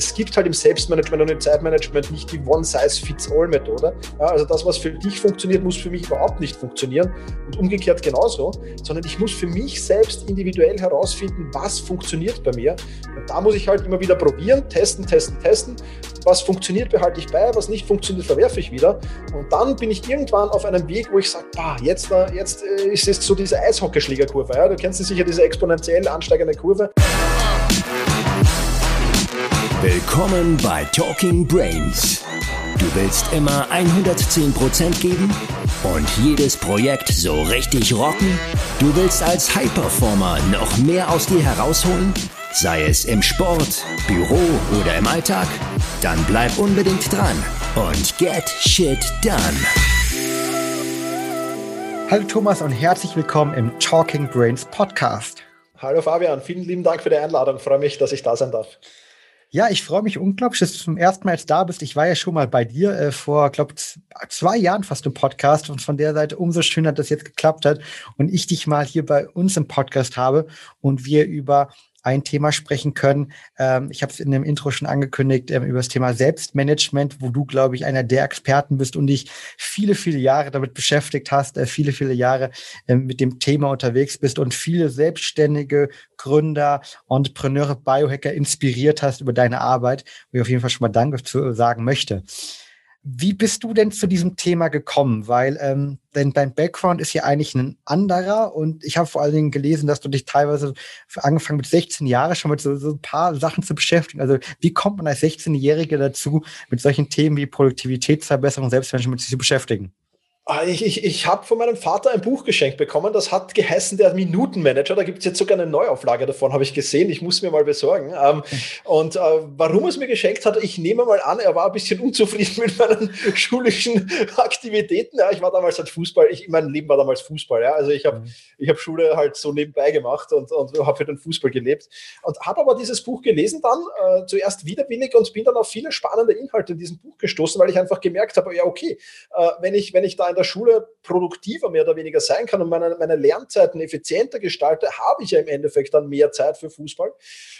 es gibt halt im Selbstmanagement und im Zeitmanagement nicht die One-Size-Fits-All-Methode. Ja, also das, was für dich funktioniert, muss für mich überhaupt nicht funktionieren und umgekehrt genauso, sondern ich muss für mich selbst individuell herausfinden, was funktioniert bei mir. Und da muss ich halt immer wieder probieren, testen, testen, testen. Was funktioniert, behalte ich bei, was nicht funktioniert, verwerfe ich wieder. Und dann bin ich irgendwann auf einem Weg, wo ich sage, jetzt, jetzt äh, ist es so diese Eishockeyschlägerkurve. Ja? Du kennst sicher diese exponentiell ansteigende Kurve. Willkommen bei Talking Brains. Du willst immer 110% geben und jedes Projekt so richtig rocken? Du willst als High-Performer noch mehr aus dir herausholen? Sei es im Sport, Büro oder im Alltag? Dann bleib unbedingt dran und get shit done. Hallo Thomas und herzlich willkommen im Talking Brains Podcast. Hallo Fabian, vielen lieben Dank für die Einladung. Ich freue mich, dass ich da sein darf. Ja, ich freue mich unglaublich, dass du zum ersten Mal jetzt da bist. Ich war ja schon mal bei dir äh, vor, glaube zwei Jahren fast im Podcast und von der Seite umso schöner, dass das jetzt geklappt hat und ich dich mal hier bei uns im Podcast habe und wir über ein Thema sprechen können. Ähm, ich habe es in dem Intro schon angekündigt, ähm, über das Thema Selbstmanagement, wo du, glaube ich, einer der Experten bist und dich viele, viele Jahre damit beschäftigt hast, äh, viele, viele Jahre äh, mit dem Thema unterwegs bist und viele selbstständige Gründer, Entrepreneure, Biohacker inspiriert hast über deine Arbeit, wo ich auf jeden Fall schon mal Danke zu sagen möchte. Wie bist du denn zu diesem Thema gekommen? Weil ähm, denn dein Background ist ja eigentlich ein anderer und ich habe vor allen Dingen gelesen, dass du dich teilweise angefangen mit 16 Jahren schon mit so, so ein paar Sachen zu beschäftigen. Also wie kommt man als 16-Jährige dazu, mit solchen Themen wie Produktivitätsverbesserung, Selbstmanagement sich zu beschäftigen? Ah, ich, ich, ich habe von meinem Vater ein Buch geschenkt bekommen, das hat geheißen der Minutenmanager. Da gibt es jetzt sogar eine Neuauflage davon, habe ich gesehen. Ich muss mir mal besorgen. Ähm, und äh, warum er es mir geschenkt hat, ich nehme mal an, er war ein bisschen unzufrieden mit meinen schulischen Aktivitäten. Ja, ich war damals halt Fußball, ich, mein Leben war damals Fußball. Ja. Also ich habe mhm. hab Schule halt so nebenbei gemacht und, und habe für den Fußball gelebt. Und habe aber dieses Buch gelesen dann, äh, zuerst widerwillig und bin dann auf viele spannende Inhalte in diesem Buch gestoßen, weil ich einfach gemerkt habe, ja okay, äh, wenn, ich, wenn ich da in der der Schule produktiver mehr oder weniger sein kann und meine, meine Lernzeiten effizienter gestalte, habe ich ja im Endeffekt dann mehr Zeit für Fußball.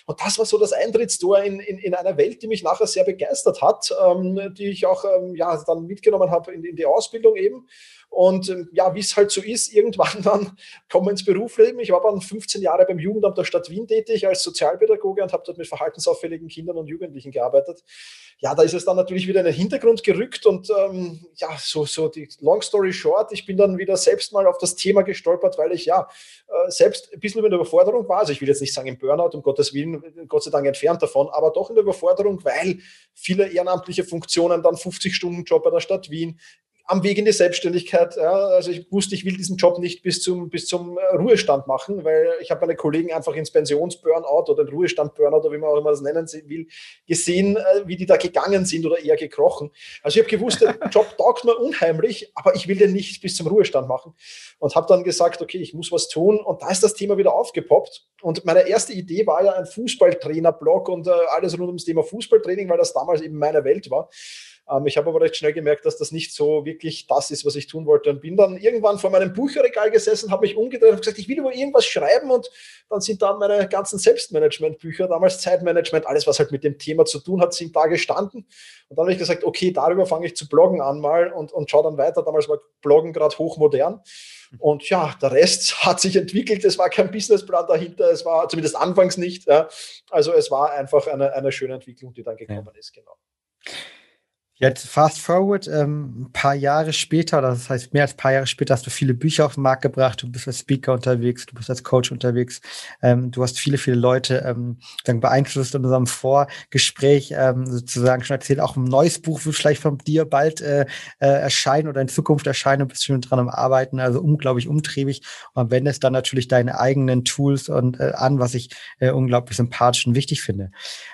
Und das war so das Eintrittstor in, in, in einer Welt, die mich nachher sehr begeistert hat, ähm, die ich auch ähm, ja, dann mitgenommen habe in, in die Ausbildung eben. Und ähm, ja, wie es halt so ist, irgendwann dann kommen wir ins Berufsleben. Ich war dann 15 Jahre beim Jugendamt der Stadt Wien tätig als Sozialpädagoge und habe dort mit verhaltensauffälligen Kindern und Jugendlichen gearbeitet. Ja, da ist es dann natürlich wieder in den Hintergrund gerückt und ähm, ja, so, so die Long Story Short, ich bin dann wieder selbst mal auf das Thema gestolpert, weil ich ja äh, selbst ein bisschen in der Überforderung war. Also ich will jetzt nicht sagen im Burnout, um Gottes Willen, Gott sei Dank entfernt davon, aber doch in der Überforderung, weil viele ehrenamtliche Funktionen, dann 50-Stunden-Job bei der Stadt Wien, am Weg in die Selbstständigkeit. Ja, also ich wusste, ich will diesen Job nicht bis zum, bis zum äh, Ruhestand machen, weil ich habe meine Kollegen einfach ins Pensionsburnout oder den Ruhestand-Burnout oder wie man auch immer das nennen will, gesehen, äh, wie die da gegangen sind oder eher gekrochen. Also ich habe gewusst, der Job taugt mir unheimlich, aber ich will den nicht bis zum Ruhestand machen und habe dann gesagt, okay, ich muss was tun und da ist das Thema wieder aufgepoppt und meine erste Idee war ja ein Fußballtrainer-Blog und äh, alles rund ums Thema Fußballtraining, weil das damals eben meine Welt war. Ähm, ich habe aber recht schnell gemerkt, dass das nicht so wirklich das ist, was ich tun wollte und bin dann irgendwann vor meinem Bücherregal gesessen, habe mich umgedreht und gesagt, ich will über irgendwas schreiben und dann sind dann meine ganzen Selbstmanagement-Bücher, damals Zeitmanagement, alles, was halt mit dem Thema zu tun hat, sind da gestanden. Und dann habe ich gesagt, okay, darüber fange ich zu bloggen an mal und, und schaue dann weiter. Damals war Bloggen gerade hochmodern. Und ja, der Rest hat sich entwickelt. Es war kein Businessplan dahinter. Es war zumindest anfangs nicht. Ja. Also es war einfach eine, eine schöne Entwicklung, die dann gekommen ja. ist. Genau. Jetzt fast forward, ähm, ein paar Jahre später, das heißt mehr als ein paar Jahre später, hast du viele Bücher auf den Markt gebracht, du bist als Speaker unterwegs, du bist als Coach unterwegs, ähm, du hast viele, viele Leute ähm, dann beeinflusst in unserem Vorgespräch ähm, sozusagen schon erzählt, auch ein neues Buch wird vielleicht von dir bald äh, äh, erscheinen oder in Zukunft erscheinen, du bist schon dran am Arbeiten, also unglaublich umtriebig. Und wendest dann natürlich deine eigenen Tools und äh, an, was ich äh, unglaublich sympathisch und wichtig finde.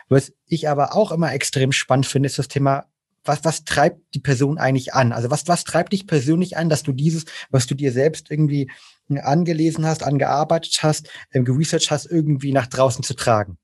Was ich aber auch immer extrem spannend finde, ist das Thema was, was treibt die Person eigentlich an? Also was, was treibt dich persönlich an, dass du dieses, was du dir selbst irgendwie angelesen hast, angearbeitet hast, ähm, geresearched hast, irgendwie nach draußen zu tragen?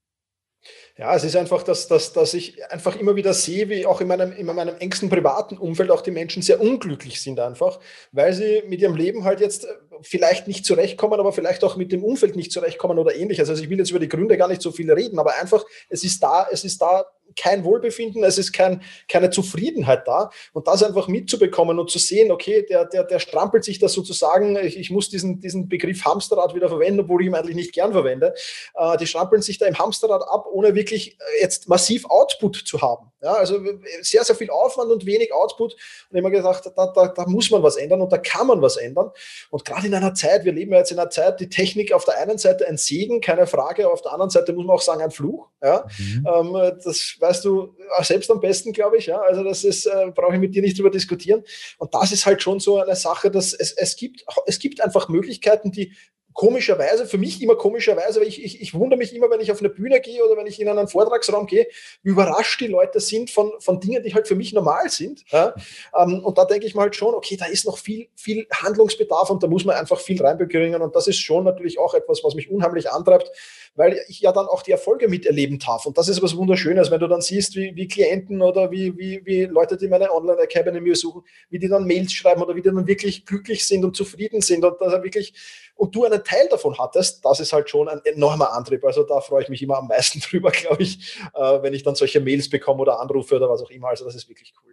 Ja, es ist einfach, dass, dass, dass ich einfach immer wieder sehe, wie auch in meinem, in meinem engsten privaten Umfeld auch die Menschen sehr unglücklich sind einfach, weil sie mit ihrem Leben halt jetzt äh, vielleicht nicht zurechtkommen, aber vielleicht auch mit dem Umfeld nicht zurechtkommen oder ähnliches. Also ich will jetzt über die Gründe gar nicht so viel reden, aber einfach, es ist da, es ist da kein Wohlbefinden, es ist kein, keine Zufriedenheit da. Und das einfach mitzubekommen und zu sehen, okay, der, der, der strampelt sich das sozusagen, ich, ich muss diesen, diesen Begriff Hamsterrad wieder verwenden, obwohl ich ihn eigentlich nicht gern verwende, äh, die strampeln sich da im Hamsterrad ab, ohne wirklich äh, jetzt massiv Output zu haben. Ja, also sehr, sehr viel Aufwand und wenig Output. Und immer gesagt, da, da, da muss man was ändern und da kann man was ändern. Und gerade in einer Zeit, wir leben ja jetzt in einer Zeit, die Technik auf der einen Seite ein Segen, keine Frage, auf der anderen Seite muss man auch sagen, ein Fluch. Ja, mhm. ähm, das weißt du selbst am besten, glaube ich. Ja, also das ist, äh, brauche ich mit dir nicht drüber diskutieren. Und das ist halt schon so eine Sache, dass es, es gibt, es gibt einfach Möglichkeiten, die komischerweise, für mich immer komischerweise, weil ich, ich, ich wundere mich immer, wenn ich auf eine Bühne gehe oder wenn ich in einen Vortragsraum gehe, wie überrascht die Leute sind von, von Dingen, die halt für mich normal sind. Ja? Ähm, und da denke ich mal halt schon, okay, da ist noch viel, viel Handlungsbedarf und da muss man einfach viel reinbringen. Und das ist schon natürlich auch etwas, was mich unheimlich antreibt, weil ich ja dann auch die Erfolge miterleben darf. Und das ist was Wunderschönes, wenn du dann siehst, wie, wie Klienten oder wie, wie, wie Leute, die meine Online-Academy mir suchen, wie die dann Mails schreiben oder wie die dann wirklich glücklich sind und zufrieden sind und dass er wirklich und du einen Teil davon hattest, das ist halt schon ein enormer Antrieb. Also da freue ich mich immer am meisten drüber, glaube ich, äh, wenn ich dann solche Mails bekomme oder Anrufe oder was auch immer. Also das ist wirklich cool.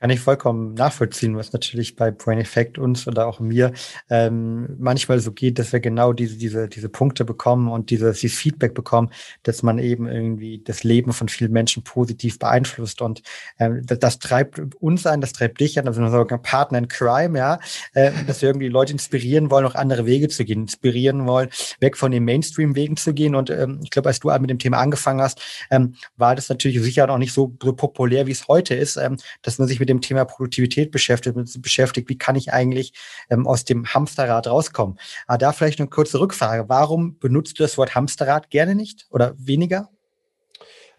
Kann ich vollkommen nachvollziehen, was natürlich bei Brain Effect uns oder auch mir ähm, manchmal so geht, dass wir genau diese, diese, diese Punkte bekommen und dieses, dieses Feedback bekommen, dass man eben irgendwie das Leben von vielen Menschen positiv beeinflusst. Und ähm, das, das treibt uns an, das treibt dich an, also sogar Partner in Crime, ja, äh, dass wir irgendwie Leute inspirieren wollen, auch andere Wege zu gehen, inspirieren wollen, weg von den Mainstream-Wegen zu gehen. Und ähm, ich glaube, als du mit dem Thema angefangen hast, ähm, war das natürlich sicher noch nicht so, so populär, wie es heute ist, ähm, dass man sich mit mit dem Thema Produktivität beschäftigt, beschäftigt, wie kann ich eigentlich ähm, aus dem Hamsterrad rauskommen. Aber ah, da vielleicht eine kurze Rückfrage. Warum benutzt du das Wort Hamsterrad gerne nicht oder weniger?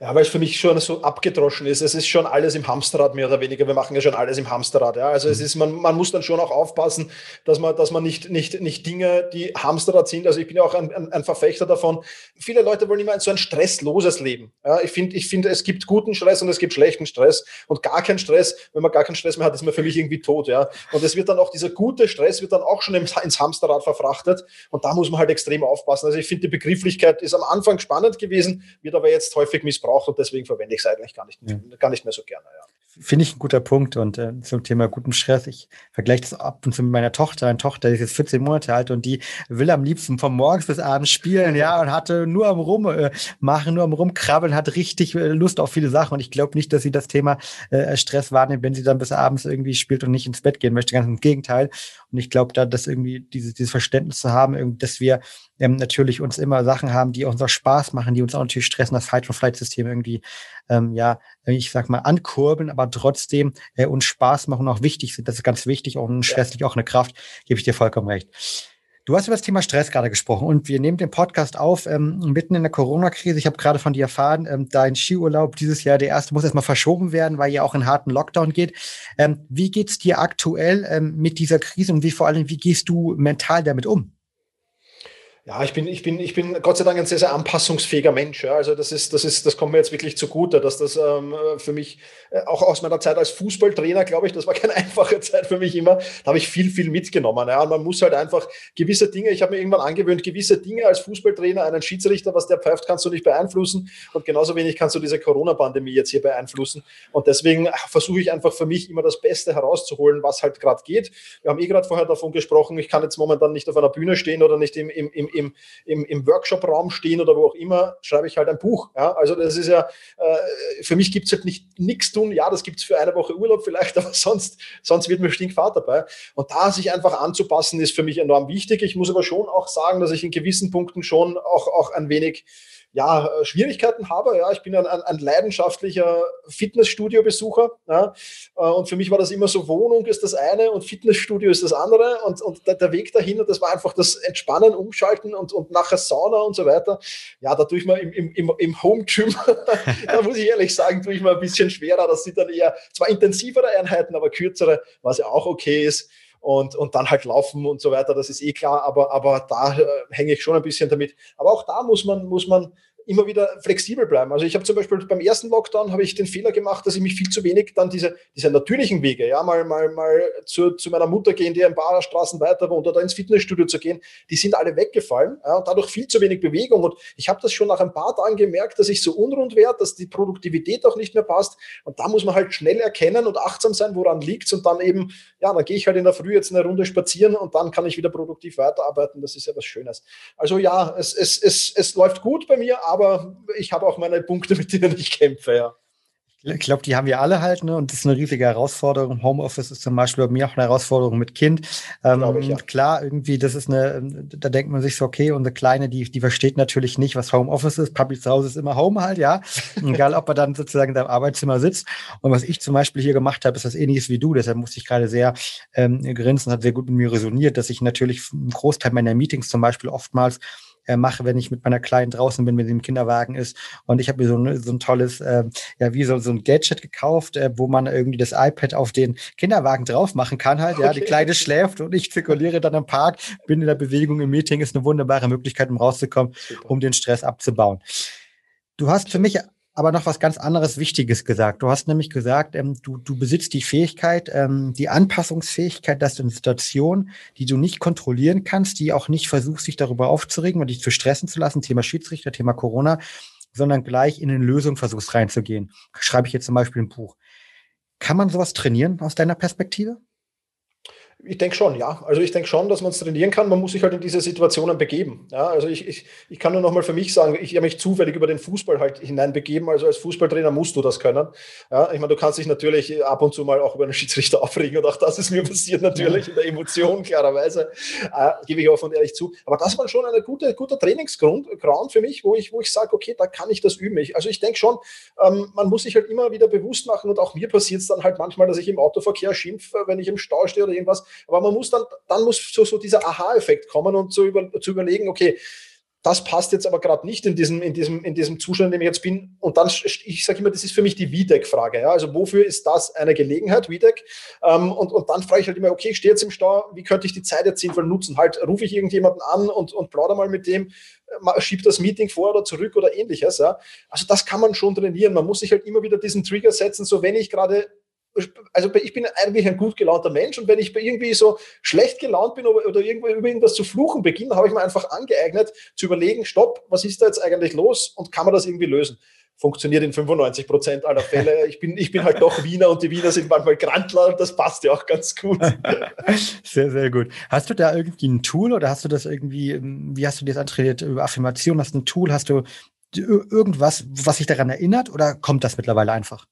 Ja, weil es für mich schon so abgedroschen ist. Es ist schon alles im Hamsterrad mehr oder weniger. Wir machen ja schon alles im Hamsterrad. Ja. Also es mhm. ist, man, man muss dann schon auch aufpassen, dass man, dass man nicht, nicht, nicht Dinge, die Hamsterrad sind. Also ich bin ja auch ein, ein, ein Verfechter davon. Viele Leute wollen immer so ein stressloses Leben. Ja, ich finde, ich finde, es gibt guten Stress und es gibt schlechten Stress und gar keinen Stress. Wenn man gar keinen Stress mehr hat, ist man für mich irgendwie tot. Ja. Und es wird dann auch dieser gute Stress wird dann auch schon ins Hamsterrad verfrachtet. Und da muss man halt extrem aufpassen. Also ich finde, die Begrifflichkeit ist am Anfang spannend gewesen, wird aber jetzt häufig missbraucht braucht und deswegen verwende ich es eigentlich gar nicht, gar nicht mehr so gerne. Ja. Finde ich ein guter Punkt und äh, zum Thema guten Stress. Ich vergleiche das ab und zu mit meiner Tochter. Eine Tochter die ist jetzt 14 Monate alt und die will am liebsten von morgens bis abends spielen, ja, und hatte nur am Rum äh, machen, nur am Rumkrabbeln, hat richtig äh, Lust auf viele Sachen. Und ich glaube nicht, dass sie das Thema äh, Stress wahrnimmt, wenn sie dann bis abends irgendwie spielt und nicht ins Bett gehen möchte. Ganz im Gegenteil. Und ich glaube, da das irgendwie dieses, dieses Verständnis zu haben, dass wir ähm, natürlich uns immer Sachen haben, die uns auch Spaß machen, die uns auch natürlich stressen, das Fight-and-Flight-System irgendwie, ähm, ja, ich sag mal, ankurbeln, aber trotzdem äh, uns Spaß machen und auch wichtig sind. Das ist ganz wichtig und stresslich ja. auch eine Kraft, gebe ich dir vollkommen recht. Du hast über das Thema Stress gerade gesprochen und wir nehmen den Podcast auf ähm, mitten in der Corona-Krise. Ich habe gerade von dir erfahren, ähm, dein Skiurlaub dieses Jahr, der erste, muss erstmal verschoben werden, weil ja auch in harten Lockdown geht. Ähm, wie geht's dir aktuell ähm, mit dieser Krise und wie vor allem, wie gehst du mental damit um? Ja, ich bin, ich bin, ich bin Gott sei Dank ein sehr, sehr anpassungsfähiger Mensch. Ja. Also das ist, das ist, das kommt mir jetzt wirklich zugute, dass das ähm, für mich äh, auch aus meiner Zeit als Fußballtrainer, glaube ich, das war keine einfache Zeit für mich immer. Da habe ich viel, viel mitgenommen. Ja. Und man muss halt einfach gewisse Dinge, ich habe mir irgendwann angewöhnt, gewisse Dinge als Fußballtrainer, einen Schiedsrichter, was der pfeift, kannst du nicht beeinflussen. Und genauso wenig kannst du diese Corona-Pandemie jetzt hier beeinflussen. Und deswegen versuche ich einfach für mich immer das Beste herauszuholen, was halt gerade geht. Wir haben eh gerade vorher davon gesprochen, ich kann jetzt momentan nicht auf einer Bühne stehen oder nicht im, im, im im, im, im Workshop-Raum stehen oder wo auch immer, schreibe ich halt ein Buch. Ja? Also das ist ja, äh, für mich gibt es halt nicht nichts tun. Ja, das gibt es für eine Woche Urlaub vielleicht, aber sonst, sonst wird mir stinkfahrt dabei. Und da sich einfach anzupassen, ist für mich enorm wichtig. Ich muss aber schon auch sagen, dass ich in gewissen Punkten schon auch, auch ein wenig ja, äh, Schwierigkeiten habe. Ja, ich bin ein, ein, ein leidenschaftlicher Fitnessstudio-Besucher. Ja, äh, und für mich war das immer so, Wohnung ist das eine und Fitnessstudio ist das andere. Und, und der, der Weg dahin, das war einfach das Entspannen, Umschalten und, und nachher Sauna und so weiter. Ja, da tue ich mal im, im, im Home-Gym, da muss ich ehrlich sagen, tue ich mal ein bisschen schwerer. Das sind dann eher zwar intensivere Einheiten, aber kürzere, was ja auch okay ist und, und dann halt laufen und so weiter, das ist eh klar, aber, aber da äh, hänge ich schon ein bisschen damit. Aber auch da muss man, muss man immer wieder flexibel bleiben. Also ich habe zum Beispiel beim ersten Lockdown habe ich den Fehler gemacht, dass ich mich viel zu wenig dann diese, diese natürlichen Wege, ja, mal, mal, mal zu, zu meiner Mutter gehen, die ein paar Straßen weiter wohnt oder ins Fitnessstudio zu gehen, die sind alle weggefallen ja, und dadurch viel zu wenig Bewegung. Und ich habe das schon nach ein paar Tagen gemerkt, dass ich so unrund werde, dass die Produktivität auch nicht mehr passt. Und da muss man halt schnell erkennen und achtsam sein, woran liegt und dann eben, ja, dann gehe ich halt in der Früh jetzt eine Runde spazieren und dann kann ich wieder produktiv weiterarbeiten. Das ist ja was Schönes. Also ja, es, es, es, es läuft gut bei mir, aber ich habe auch meine Punkte, mit denen ich kämpfe, ja. Ich glaube, die haben wir alle halt, ne? Und das ist eine riesige Herausforderung. Homeoffice ist zum Beispiel bei mir auch eine Herausforderung mit Kind. Ähm, ich, ja. Klar, irgendwie, das ist eine, da denkt man sich so, okay, unsere Kleine, die, die versteht natürlich nicht, was Homeoffice ist. Zu Hause ist immer Home halt, ja. Egal, ob er dann sozusagen in seinem Arbeitszimmer sitzt. Und was ich zum Beispiel hier gemacht habe, ist das ähnliches wie du. Deshalb musste ich gerade sehr ähm, grinsen, hat sehr gut mit mir resoniert, dass ich natürlich einen Großteil meiner Meetings zum Beispiel oftmals äh, mache, wenn ich mit meiner Kleinen draußen bin, wenn sie im Kinderwagen ist. Und ich habe mir so, ein, so ein tolles, äh, ja, wie so, so ein Gadget gekauft, äh, wo man irgendwie das iPad auf den Kinderwagen drauf machen kann halt. Okay. Ja, die Kleine schläft und ich zirkuliere dann im Park, bin in der Bewegung im Meeting, ist eine wunderbare Möglichkeit, um rauszukommen, Super. um den Stress abzubauen. Du hast für mich aber noch was ganz anderes Wichtiges gesagt. Du hast nämlich gesagt, ähm, du, du besitzt die Fähigkeit, ähm, die Anpassungsfähigkeit, dass du in Situationen, die du nicht kontrollieren kannst, die auch nicht versuchst, dich darüber aufzuregen und dich zu stressen zu lassen, Thema Schiedsrichter, Thema Corona, sondern gleich in eine Lösung versuchst reinzugehen. Schreibe ich jetzt zum Beispiel ein Buch. Kann man sowas trainieren aus deiner Perspektive? Ich denke schon, ja. Also ich denke schon, dass man es trainieren kann. Man muss sich halt in diese Situationen begeben. Ja, also ich, ich, ich kann nur noch mal für mich sagen, ich habe mich zufällig über den Fußball halt hineinbegeben. Also als Fußballtrainer musst du das können. Ja, ich meine, du kannst dich natürlich ab und zu mal auch über einen Schiedsrichter aufregen und auch das ist mir passiert natürlich ja. in der Emotion, klarerweise. Äh, gebe ich offen und ehrlich zu. Aber das war schon ein gute, guter Trainingsgrund Ground für mich, wo ich, wo ich sage, okay, da kann ich das üben. Ich, also ich denke schon, ähm, man muss sich halt immer wieder bewusst machen und auch mir passiert es dann halt manchmal, dass ich im Autoverkehr schimpfe, wenn ich im Stau stehe oder irgendwas aber man muss dann, dann muss so, so dieser Aha-Effekt kommen und zu, über, zu überlegen, okay, das passt jetzt aber gerade nicht in diesem, in, diesem, in diesem Zustand, in dem ich jetzt bin. Und dann, ich sage immer, das ist für mich die VDEC-Frage. Ja? Also wofür ist das eine Gelegenheit, VDEC? Ähm, und, und dann frage ich halt immer, okay, ich stehe jetzt im Stau, wie könnte ich die Zeit jetzt sinnvoll nutzen? Halt, rufe ich irgendjemanden an und, und plauder mal mit dem, schiebt das Meeting vor oder zurück oder ähnliches. Ja? Also das kann man schon trainieren. Man muss sich halt immer wieder diesen Trigger setzen, so wenn ich gerade also ich bin eigentlich ein gut gelaunter Mensch und wenn ich irgendwie so schlecht gelaunt bin oder, irgendwo über irgendwas zu fluchen beginne, habe ich mir einfach angeeignet zu überlegen, stopp, was ist da jetzt eigentlich los und kann man das irgendwie lösen? Funktioniert in 95 Prozent aller Fälle. Ich bin, ich bin halt doch Wiener und die Wiener sind manchmal Grantler und das passt ja auch ganz gut. Sehr, sehr gut. Hast du da irgendwie ein Tool oder hast du das irgendwie, wie hast du das antrainiert über Affirmation? Hast du ein Tool? Hast du irgendwas, was sich daran erinnert oder kommt das mittlerweile einfach?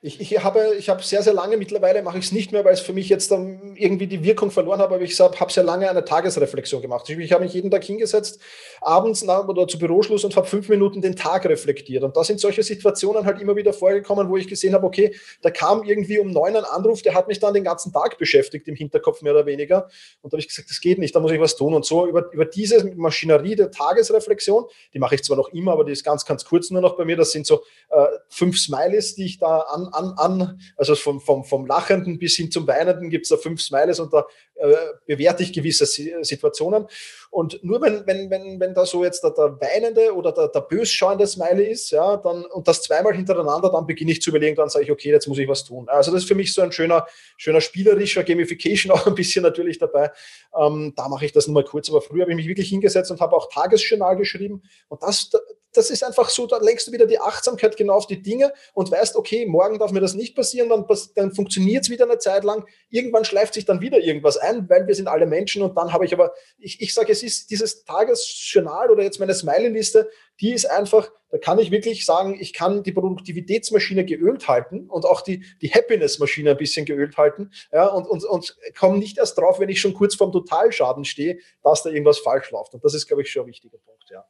Ich, ich, habe, ich habe sehr, sehr lange, mittlerweile mache ich es nicht mehr, weil es für mich jetzt dann irgendwie die Wirkung verloren habe, aber ich habe sehr lange eine Tagesreflexion gemacht. Ich, ich habe mich jeden Tag hingesetzt, abends nach, oder zu Büroschluss und habe fünf Minuten den Tag reflektiert. Und da sind solche Situationen halt immer wieder vorgekommen, wo ich gesehen habe, okay, da kam irgendwie um neun ein Anruf, der hat mich dann den ganzen Tag beschäftigt, im Hinterkopf mehr oder weniger. Und da habe ich gesagt, das geht nicht, da muss ich was tun. Und so über, über diese Maschinerie der Tagesreflexion, die mache ich zwar noch immer, aber die ist ganz, ganz kurz nur noch bei mir. Das sind so äh, fünf Smileys, die ich da an an, an, also vom, vom, vom Lachenden bis hin zum Weinenden gibt es da fünf Smileys und da äh, bewerte ich gewisse Situationen. Und nur wenn, wenn, wenn, wenn da so jetzt der, der weinende oder der, der bösschauende Smiley ist, ja, dann, und das zweimal hintereinander, dann beginne ich zu überlegen, dann sage ich, okay, jetzt muss ich was tun. Also das ist für mich so ein schöner, schöner spielerischer Gamification auch ein bisschen natürlich dabei. Ähm, da mache ich das nur mal kurz, aber früher habe ich mich wirklich hingesetzt und habe auch Tagesjournal geschrieben. Und das, das ist einfach so, da lenkst du wieder die Achtsamkeit genau auf die Dinge und weißt, okay, morgen darf mir das nicht passieren, dann, dann funktioniert es wieder eine Zeit lang. Irgendwann schleift sich dann wieder irgendwas ein, weil wir sind alle Menschen und dann habe ich aber, ich, ich sage, es ist dieses Tagesjournal oder jetzt meine Smiley-Liste, die ist einfach, da kann ich wirklich sagen, ich kann die Produktivitätsmaschine geölt halten und auch die, die Happiness-Maschine ein bisschen geölt halten ja, und, und, und komme nicht erst drauf, wenn ich schon kurz vorm Totalschaden stehe, dass da irgendwas falsch läuft. Und das ist, glaube ich, schon ein wichtiger Punkt, ja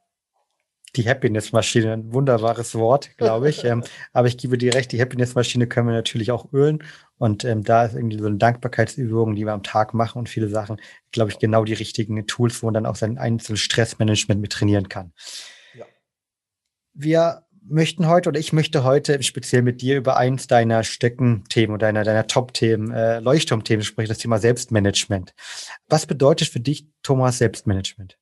die Happiness-Maschine, ein wunderbares Wort, glaube ich. ähm, aber ich gebe dir recht, die Happiness-Maschine können wir natürlich auch ölen. Und ähm, da ist irgendwie so eine Dankbarkeitsübung, die wir am Tag machen und viele Sachen, glaube ich, genau die richtigen Tools, wo man dann auch sein einzelnes Stressmanagement mit trainieren kann. Ja. Wir möchten heute oder ich möchte heute speziell mit dir über eins deiner Steckenthemen oder deiner, deiner Top-Themen, äh, Leuchtturmthemen sprechen, das Thema Selbstmanagement. Was bedeutet für dich, Thomas, Selbstmanagement?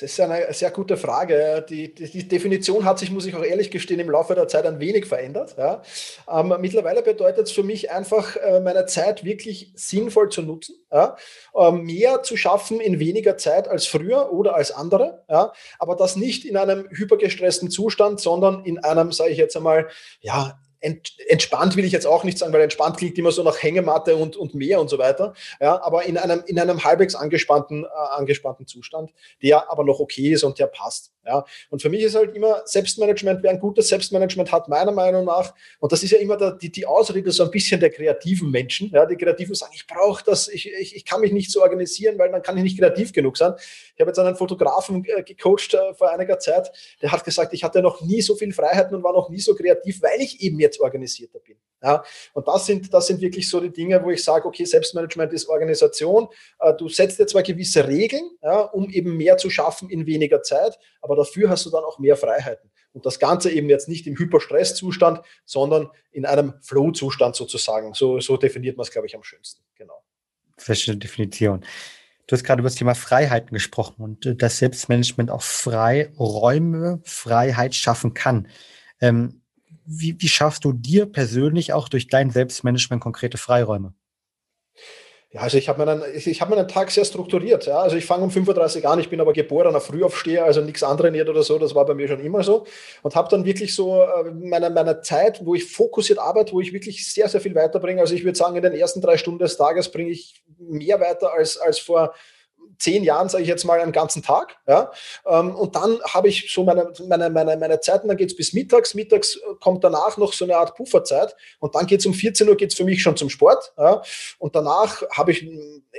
Das ist eine sehr gute Frage. Die, die, die, Definition hat sich, muss ich auch ehrlich gestehen, im Laufe der Zeit ein wenig verändert. Ja. Ähm, mittlerweile bedeutet es für mich einfach, äh, meine Zeit wirklich sinnvoll zu nutzen, ja. ähm, mehr zu schaffen in weniger Zeit als früher oder als andere, ja. aber das nicht in einem hypergestressten Zustand, sondern in einem, sage ich jetzt einmal, ja, entspannt will ich jetzt auch nicht sagen, weil entspannt klingt immer so nach Hängematte und, und Meer und so weiter. Ja, aber in einem, in einem halbwegs angespannten, äh, angespannten Zustand, der aber noch okay ist und der passt. Ja, und für mich ist halt immer Selbstmanagement, wer ein gutes Selbstmanagement hat, meiner Meinung nach, und das ist ja immer der, die, die Ausrede so ein bisschen der kreativen Menschen. Ja, die Kreativen sagen, ich brauche das, ich, ich, ich kann mich nicht so organisieren, weil dann kann ich nicht kreativ genug sein. Ich habe jetzt einen Fotografen äh, gecoacht äh, vor einiger Zeit, der hat gesagt, ich hatte noch nie so viel Freiheiten und war noch nie so kreativ, weil ich eben jetzt organisierter bin. Ja, und das sind, das sind wirklich so die Dinge, wo ich sage, okay, Selbstmanagement ist Organisation. Äh, du setzt dir zwar gewisse Regeln, ja, um eben mehr zu schaffen in weniger Zeit, aber dafür hast du dann auch mehr Freiheiten. Und das Ganze eben jetzt nicht im Hyperstresszustand, sondern in einem Flow-Zustand sozusagen. So, so definiert man es, glaube ich, am schönsten. Genau. Sehr Definition. Du hast gerade über das Thema Freiheiten gesprochen und äh, dass Selbstmanagement auch Freiräume, Freiheit schaffen kann. Ähm, wie, wie schaffst du dir persönlich auch durch dein Selbstmanagement konkrete Freiräume? Ja, also ich habe meinen, ich hab meinen Tag sehr strukturiert. Ja. Also ich fange um 35 an, ich bin aber geborener Frühaufsteher, also nichts antrainiert oder so, das war bei mir schon immer so. Und habe dann wirklich so äh, meine, meine Zeit, wo ich fokussiert arbeite, wo ich wirklich sehr, sehr viel weiterbringe. Also ich würde sagen, in den ersten drei Stunden des Tages bringe ich mehr weiter als, als vor zehn Jahren, sage ich jetzt mal, einen ganzen Tag. Ja? Ähm, und dann habe ich so meine, meine, meine, meine Zeiten, dann geht es bis mittags. Mittags kommt danach noch so eine Art Pufferzeit. Und dann geht es um 14 Uhr geht's für mich schon zum Sport. Ja? Und danach habe ich,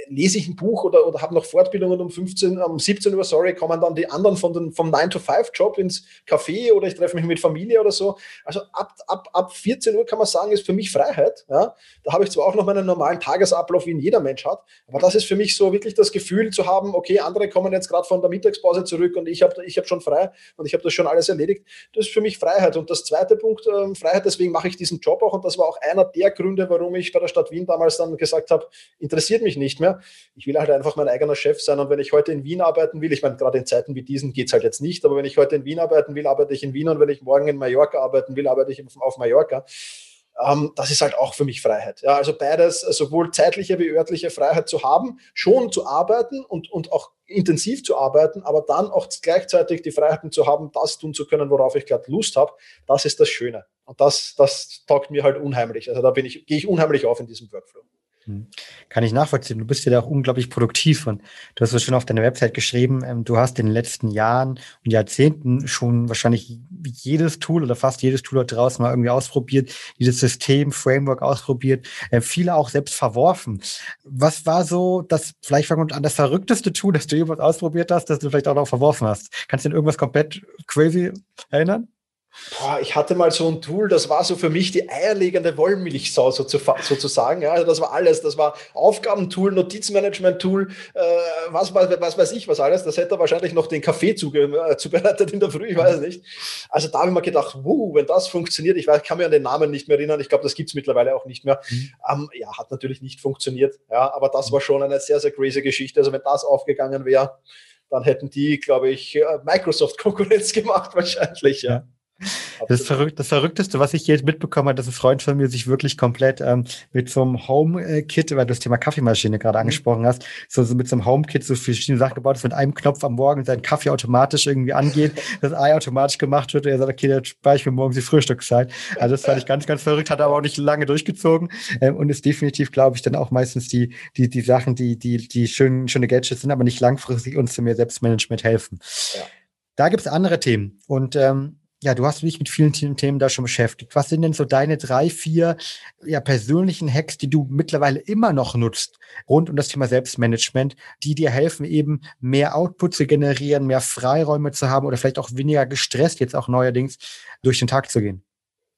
lese ich ein Buch oder, oder habe noch Fortbildungen um 15, um 17 Uhr, sorry, kommen dann die anderen von den, vom 9-to-5-Job ins Café oder ich treffe mich mit Familie oder so. Also ab, ab, ab 14 Uhr kann man sagen, ist für mich Freiheit. Ja? Da habe ich zwar auch noch meinen normalen Tagesablauf, wie ihn jeder Mensch hat, aber das ist für mich so wirklich das Gefühl zu haben, okay, andere kommen jetzt gerade von der Mittagspause zurück und ich habe ich hab schon frei und ich habe das schon alles erledigt. Das ist für mich Freiheit. Und das zweite Punkt, äh, Freiheit, deswegen mache ich diesen Job auch und das war auch einer der Gründe, warum ich bei der Stadt Wien damals dann gesagt habe, interessiert mich nicht mehr. Ich will halt einfach mein eigener Chef sein und wenn ich heute in Wien arbeiten will, ich meine, gerade in Zeiten wie diesen geht es halt jetzt nicht, aber wenn ich heute in Wien arbeiten will, arbeite ich in Wien und wenn ich morgen in Mallorca arbeiten will, arbeite ich auf Mallorca ähm, das ist halt auch für mich Freiheit. Ja, also beides, sowohl zeitliche wie örtliche Freiheit zu haben, schon zu arbeiten und, und auch intensiv zu arbeiten, aber dann auch gleichzeitig die Freiheiten zu haben, das tun zu können, worauf ich gerade Lust habe, das ist das Schöne. Und das, das taugt mir halt unheimlich. Also da bin ich, gehe ich unheimlich auf in diesem Workflow. Hm. Kann ich nachvollziehen. Du bist ja da auch unglaublich produktiv und du hast es schon auf deiner Website geschrieben, ähm, du hast in den letzten Jahren und Jahrzehnten schon wahrscheinlich jedes Tool oder fast jedes Tool dort draußen mal irgendwie ausprobiert, jedes System, Framework ausprobiert, äh, viele auch selbst verworfen. Was war so das, vielleicht fangen wir an, das verrückteste Tool, das du jemals ausprobiert hast, das du vielleicht auch noch verworfen hast? Kannst du dir irgendwas komplett crazy erinnern? Boah, ich hatte mal so ein Tool, das war so für mich die eierlegende Wollmilchsau sozusagen. Ja, also das war alles. Das war Aufgabentool, Notizmanagement-Tool, äh, was, was, was weiß ich, was alles. Das hätte wahrscheinlich noch den Kaffee zuge äh, zubereitet in der Früh, ich weiß nicht. Also da habe ich mir gedacht, wow, wenn das funktioniert, ich weiß, kann mir an den Namen nicht mehr erinnern. Ich glaube, das gibt es mittlerweile auch nicht mehr. Mhm. Ähm, ja, hat natürlich nicht funktioniert. Ja, aber das war schon eine sehr, sehr crazy Geschichte. Also wenn das aufgegangen wäre, dann hätten die, glaube ich, äh, Microsoft Konkurrenz gemacht wahrscheinlich. Ja. Das, Verrück das Verrückteste, was ich jetzt mitbekommen habe, dass ein Freund von mir sich wirklich komplett ähm, mit so einem Home-Kit, weil du das Thema Kaffeemaschine gerade mhm. angesprochen hast, so, so mit so einem Home-Kit so verschiedene Sachen gebaut ist, mit einem Knopf am Morgen sein Kaffee automatisch irgendwie angeht, das Ei automatisch gemacht wird und er sagt, okay, da spare ich mir morgens die Frühstückszeit. Also das fand ich ganz, ganz verrückt, hat aber auch nicht lange durchgezogen ähm, und ist definitiv, glaube ich, dann auch meistens die, die, die Sachen, die, die, die schönen, schöne Gadgets sind, aber nicht langfristig uns zu mehr Selbstmanagement helfen. Ja. Da gibt es andere Themen und ähm, ja, du hast dich mit vielen Themen da schon beschäftigt. Was sind denn so deine drei, vier ja, persönlichen Hacks, die du mittlerweile immer noch nutzt, rund um das Thema Selbstmanagement, die dir helfen, eben mehr Output zu generieren, mehr Freiräume zu haben oder vielleicht auch weniger gestresst jetzt auch neuerdings durch den Tag zu gehen?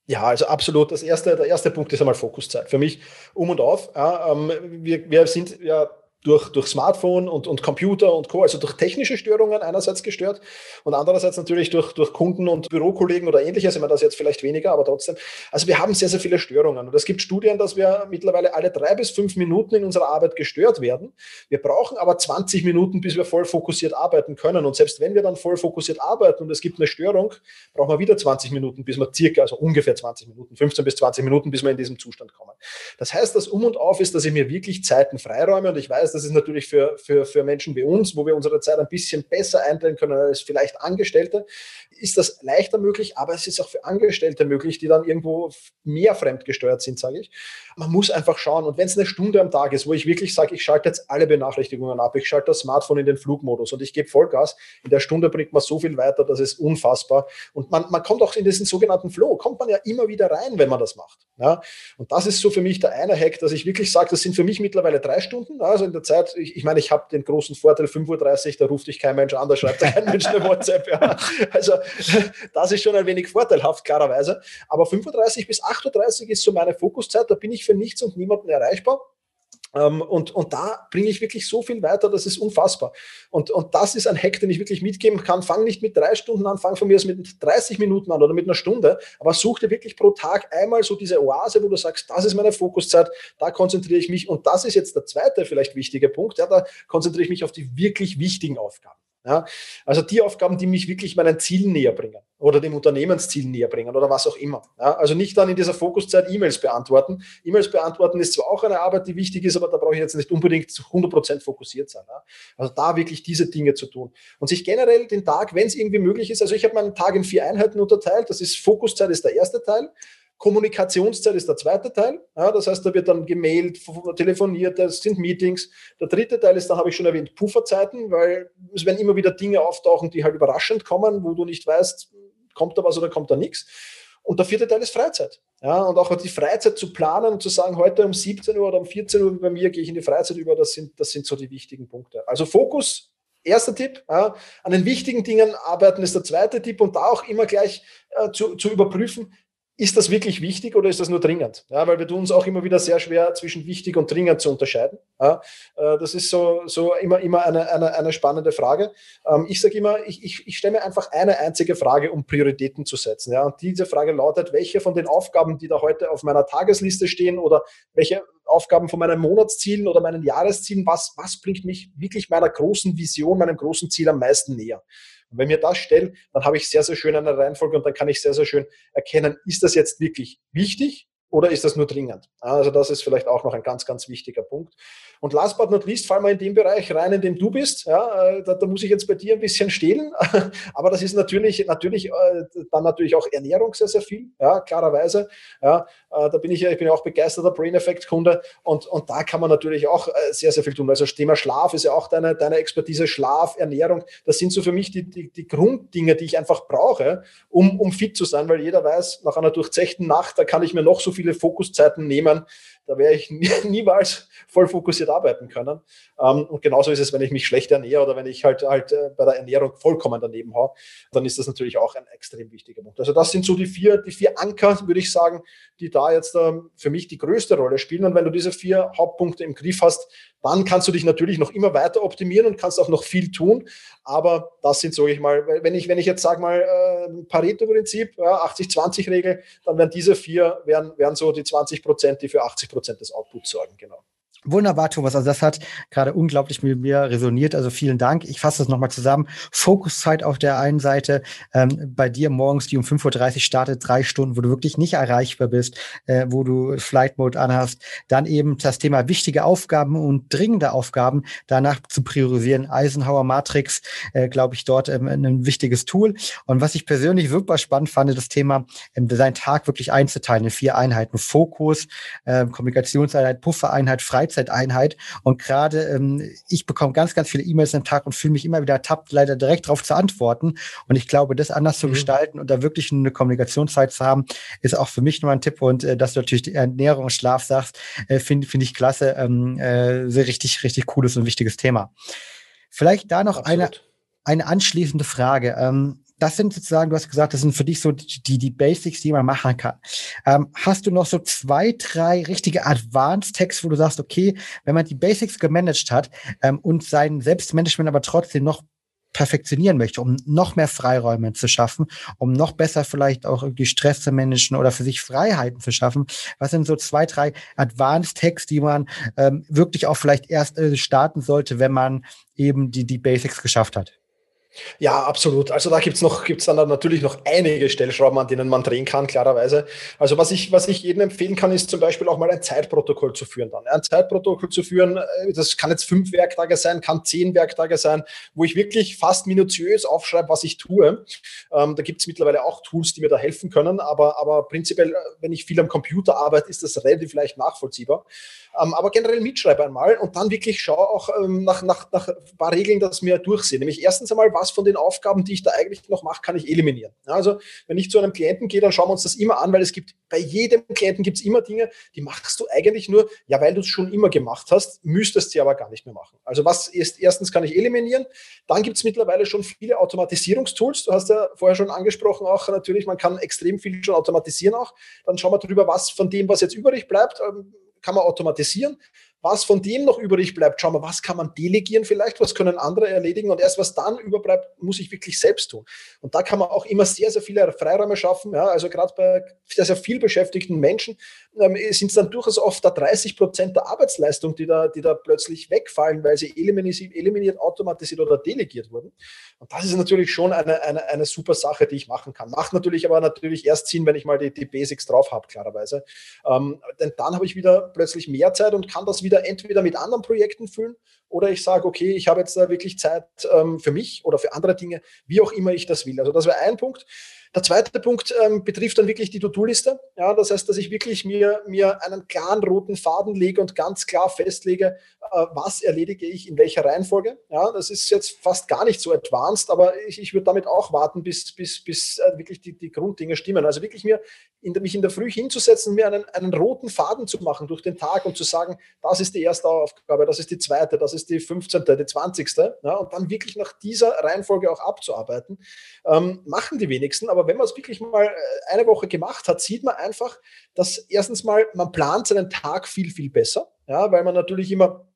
Ja, also absolut. Das erste, der erste Punkt ist einmal Fokuszeit. Für mich um und auf. Ja, ähm, wir, wir sind ja durch, durch Smartphone und, und Computer und Co., also durch technische Störungen einerseits gestört und andererseits natürlich durch, durch Kunden und Bürokollegen oder ähnliches, immer das jetzt vielleicht weniger, aber trotzdem. Also wir haben sehr, sehr viele Störungen und es gibt Studien, dass wir mittlerweile alle drei bis fünf Minuten in unserer Arbeit gestört werden. Wir brauchen aber 20 Minuten, bis wir voll fokussiert arbeiten können und selbst wenn wir dann voll fokussiert arbeiten und es gibt eine Störung, brauchen wir wieder 20 Minuten, bis wir circa, also ungefähr 20 Minuten, 15 bis 20 Minuten, bis wir in diesem Zustand kommen. Das heißt, das Um und Auf ist, dass ich mir wirklich Zeiten freiräume und ich weiß, das ist natürlich für, für, für Menschen wie uns, wo wir unsere Zeit ein bisschen besser einteilen können als vielleicht Angestellte, ist das leichter möglich, aber es ist auch für Angestellte möglich, die dann irgendwo mehr fremdgesteuert sind, sage ich. Man muss einfach schauen. Und wenn es eine Stunde am Tag ist, wo ich wirklich sage, ich schalte jetzt alle Benachrichtigungen ab, ich schalte das Smartphone in den Flugmodus und ich gebe Vollgas, in der Stunde bringt man so viel weiter, das ist unfassbar. Und man, man kommt auch in diesen sogenannten Flow, kommt man ja immer wieder rein, wenn man das macht. Ja? Und das ist so für mich der eine Hack, dass ich wirklich sage, das sind für mich mittlerweile drei Stunden. Also in der Zeit, ich, ich meine, ich habe den großen Vorteil, 5.30 Uhr, da ruft dich kein Mensch an, da schreibt kein Mensch eine WhatsApp. Ja. Also das ist schon ein wenig vorteilhaft, klarerweise. Aber 35 bis 38 ist so meine Fokuszeit, da bin ich für nichts und niemanden erreichbar. Ähm, und, und da bringe ich wirklich so viel weiter, das ist unfassbar. Und, und das ist ein Hack, den ich wirklich mitgeben kann. Fang nicht mit drei Stunden an, fang von mir aus mit 30 Minuten an oder mit einer Stunde, aber such dir wirklich pro Tag einmal so diese Oase, wo du sagst, das ist meine Fokuszeit, da konzentriere ich mich. Und das ist jetzt der zweite vielleicht wichtige Punkt, ja, da konzentriere ich mich auf die wirklich wichtigen Aufgaben. Ja, also die Aufgaben, die mich wirklich meinen Zielen näher bringen oder dem Unternehmensziel näher bringen oder was auch immer. Ja, also nicht dann in dieser Fokuszeit E-Mails beantworten. E-Mails beantworten ist zwar auch eine Arbeit, die wichtig ist, aber da brauche ich jetzt nicht unbedingt zu 100% fokussiert sein. Ja. Also da wirklich diese Dinge zu tun und sich generell den Tag, wenn es irgendwie möglich ist, also ich habe meinen Tag in vier Einheiten unterteilt. Das ist Fokuszeit ist der erste Teil. Kommunikationszeit ist der zweite Teil. Ja, das heißt, da wird dann gemailt, telefoniert, das sind Meetings. Der dritte Teil ist, da habe ich schon erwähnt, Pufferzeiten, weil es werden immer wieder Dinge auftauchen, die halt überraschend kommen, wo du nicht weißt, kommt da was oder kommt da nichts. Und der vierte Teil ist Freizeit. Ja, und auch die Freizeit zu planen und zu sagen, heute um 17 Uhr oder um 14 Uhr bei mir gehe ich in die Freizeit über, das sind, das sind so die wichtigen Punkte. Also Fokus, erster Tipp. Ja, an den wichtigen Dingen arbeiten ist der zweite Tipp und da auch immer gleich äh, zu, zu überprüfen, ist das wirklich wichtig oder ist das nur dringend? Ja, weil wir tun uns auch immer wieder sehr schwer zwischen wichtig und dringend zu unterscheiden. Ja, äh, das ist so, so immer, immer eine, eine, eine spannende Frage. Ähm, ich sage immer, ich, ich, ich stelle mir einfach eine einzige Frage, um Prioritäten zu setzen. Ja, und diese Frage lautet, welche von den Aufgaben, die da heute auf meiner Tagesliste stehen oder welche Aufgaben von meinen Monatszielen oder meinen Jahreszielen, was, was bringt mich wirklich meiner großen Vision, meinem großen Ziel am meisten näher? Und wenn mir das stellt, dann habe ich sehr, sehr schön eine Reihenfolge und dann kann ich sehr, sehr schön erkennen, ist das jetzt wirklich wichtig oder ist das nur dringend? Also das ist vielleicht auch noch ein ganz, ganz wichtiger Punkt. Und last but not least, fallen wir in den Bereich rein, in dem du bist. Ja, äh, da, da muss ich jetzt bei dir ein bisschen stehlen. Aber das ist natürlich, natürlich äh, dann natürlich auch Ernährung sehr, sehr viel. Ja, klarerweise. Ja, äh, da bin ich ja, ich bin ja auch begeisterter Brain Effect Kunde. Und, und da kann man natürlich auch sehr, sehr viel tun. Also das Thema Schlaf ist ja auch deine, deine Expertise. Schlaf, Ernährung, das sind so für mich die, die, die Grunddinge, die ich einfach brauche, um, um fit zu sein, weil jeder weiß, nach einer durchzechten Nacht, da kann ich mir noch so viele Fokuszeiten nehmen. Da wäre ich niemals voll fokussiert arbeiten können. Ähm, und genauso ist es, wenn ich mich schlecht ernähre oder wenn ich halt, halt äh, bei der Ernährung vollkommen daneben haue, dann ist das natürlich auch ein extrem wichtiger Punkt. Also das sind so die vier, die vier Anker, würde ich sagen, die da jetzt ähm, für mich die größte Rolle spielen. Und wenn du diese vier Hauptpunkte im Griff hast, dann kannst du dich natürlich noch immer weiter optimieren und kannst auch noch viel tun. Aber das sind, sage ich mal, wenn ich, wenn ich jetzt sage mal äh, Pareto-Prinzip, ja, 80-20-Regel, dann wären diese vier, wären, wären so die 20 Prozent, die für 80 Prozent des Outputs sorgen, genau. Wunderbar, Thomas. Also das hat gerade unglaublich mit mir resoniert. Also vielen Dank. Ich fasse das nochmal zusammen. Fokuszeit auf der einen Seite, ähm, bei dir morgens, die um 5.30 Uhr startet, drei Stunden, wo du wirklich nicht erreichbar bist, äh, wo du Flight Mode anhast. Dann eben das Thema wichtige Aufgaben und dringende Aufgaben danach zu priorisieren. Eisenhower Matrix, äh, glaube ich, dort ähm, ein wichtiges Tool. Und was ich persönlich super spannend fand, das Thema, ähm, seinen Tag wirklich einzuteilen in vier Einheiten. Fokus, äh, Kommunikationseinheit, Puffereinheit, Freizeit Freizeiteinheit. Und gerade ähm, ich bekomme ganz, ganz viele E-Mails am Tag und fühle mich immer wieder ertappt, leider direkt darauf zu antworten. Und ich glaube, das anders mhm. zu gestalten und da wirklich eine Kommunikationszeit zu haben, ist auch für mich nur ein Tipp. Und äh, dass du natürlich die Ernährung und Schlaf sagst, äh, finde find ich klasse. Ähm, äh, sehr richtig, richtig cooles und wichtiges Thema. Vielleicht da noch eine, eine anschließende Frage. Ähm, das sind sozusagen, du hast gesagt, das sind für dich so die, die Basics, die man machen kann. Ähm, hast du noch so zwei, drei richtige Advanced-Tags, wo du sagst, okay, wenn man die Basics gemanagt hat ähm, und sein Selbstmanagement aber trotzdem noch perfektionieren möchte, um noch mehr Freiräume zu schaffen, um noch besser vielleicht auch irgendwie Stress zu managen oder für sich Freiheiten zu schaffen. Was sind so zwei, drei Advanced Hacks, die man ähm, wirklich auch vielleicht erst äh, starten sollte, wenn man eben die, die Basics geschafft hat? Ja, absolut. Also da gibt's noch, gibt's dann natürlich noch einige Stellschrauben, an denen man drehen kann, klarerweise. Also was ich, was ich jedem empfehlen kann, ist zum Beispiel auch mal ein Zeitprotokoll zu führen dann. Ein Zeitprotokoll zu führen, äh, das kann jetzt fünf Werktage sein, kann zehn Werktage sein, wo ich wirklich fast minutiös aufschreibe, was ich tue. Ähm, da gibt's mittlerweile auch Tools, die mir da helfen können, aber, aber prinzipiell, äh, wenn ich viel am Computer arbeite, ist das relativ leicht nachvollziehbar. Ähm, aber generell mitschreibe einmal und dann wirklich schaue auch ähm, nach, nach, nach ein paar Regeln, dass mir durchsehe. Nämlich erstens einmal, was von den Aufgaben, die ich da eigentlich noch mache, kann ich eliminieren. Also wenn ich zu einem Klienten gehe, dann schauen wir uns das immer an, weil es gibt bei jedem Klienten gibt es immer Dinge, die machst du eigentlich nur, ja, weil du es schon immer gemacht hast, müsstest sie aber gar nicht mehr machen. Also was ist, erstens kann ich eliminieren, dann gibt es mittlerweile schon viele Automatisierungstools. Du hast ja vorher schon angesprochen, auch natürlich, man kann extrem viel schon automatisieren auch. Dann schauen wir drüber, was von dem, was jetzt übrig bleibt, ähm, kann man automatisieren. Was von dem noch übrig bleibt, schauen wir, was kann man delegieren vielleicht, was können andere erledigen und erst was dann überbleibt, muss ich wirklich selbst tun. Und da kann man auch immer sehr, sehr viele Freiräume schaffen. Ja, also gerade bei sehr, sehr viel beschäftigten Menschen ähm, sind es dann durchaus oft da 30 Prozent der Arbeitsleistung, die da, die da plötzlich wegfallen, weil sie eliminiert, eliminiert, automatisiert oder delegiert wurden. Und das ist natürlich schon eine, eine, eine super Sache, die ich machen kann. Macht natürlich aber natürlich erst Sinn, wenn ich mal die, die Basics drauf habe, klarerweise. Ähm, denn dann habe ich wieder plötzlich mehr Zeit und kann das wieder wieder entweder mit anderen Projekten füllen oder ich sage, okay, ich habe jetzt da wirklich Zeit ähm, für mich oder für andere Dinge, wie auch immer ich das will. Also das wäre ein Punkt. Der zweite Punkt ähm, betrifft dann wirklich die To-Do-Liste. Ja, das heißt, dass ich wirklich mir, mir einen klaren roten Faden lege und ganz klar festlege, äh, was erledige ich in welcher Reihenfolge. Ja, das ist jetzt fast gar nicht so advanced, aber ich, ich würde damit auch warten, bis, bis, bis äh, wirklich die, die Grunddinge stimmen. Also wirklich mir in, mich in der Früh hinzusetzen, mir einen, einen roten Faden zu machen durch den Tag und zu sagen, das ist die erste Aufgabe, das ist die zweite, das ist die 15., die 20. Ja, und dann wirklich nach dieser Reihenfolge auch abzuarbeiten. Ähm, machen die wenigsten, aber aber wenn man es wirklich mal äh, eine Woche gemacht hat, sieht man einfach, dass erstens mal, man plant seinen Tag viel, viel besser, ja, weil man natürlich immer